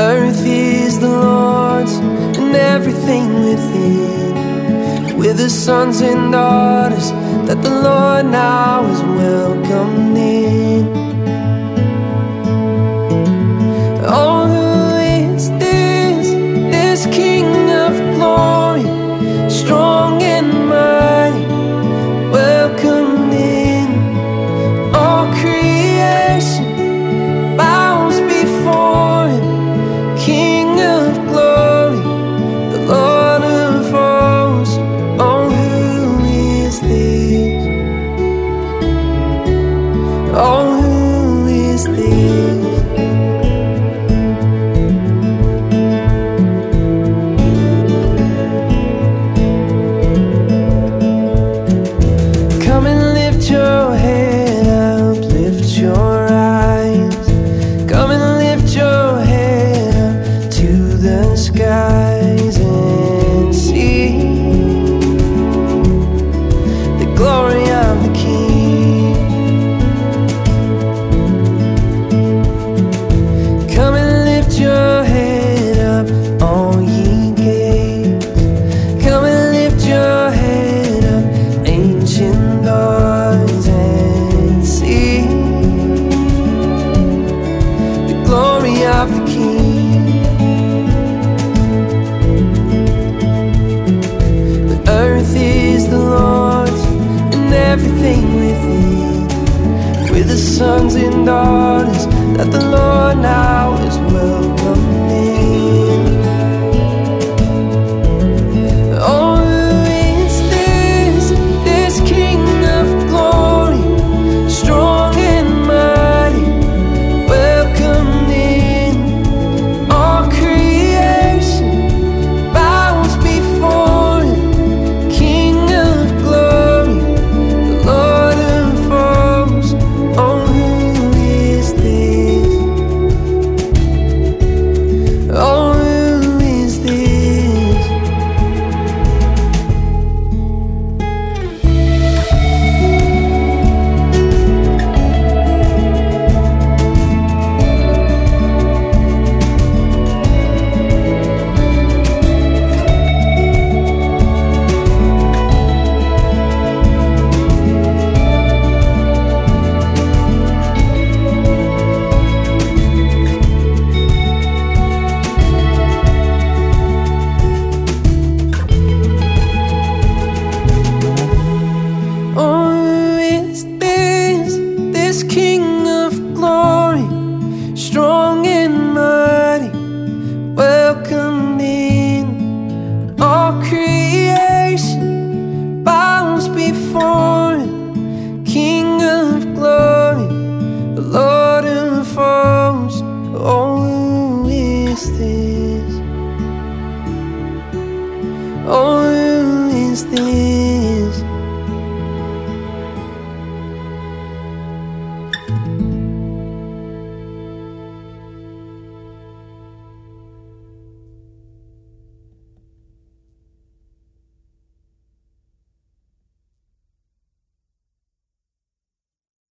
earth is the Lord's and everything within. We're the sons and daughters that the Lord now These. earth is the Lord's and everything within. With the sons and daughters that the Lord now is well. comes before him, King of glory, the Lord of hosts. Oh, who is this? Oh, who is this?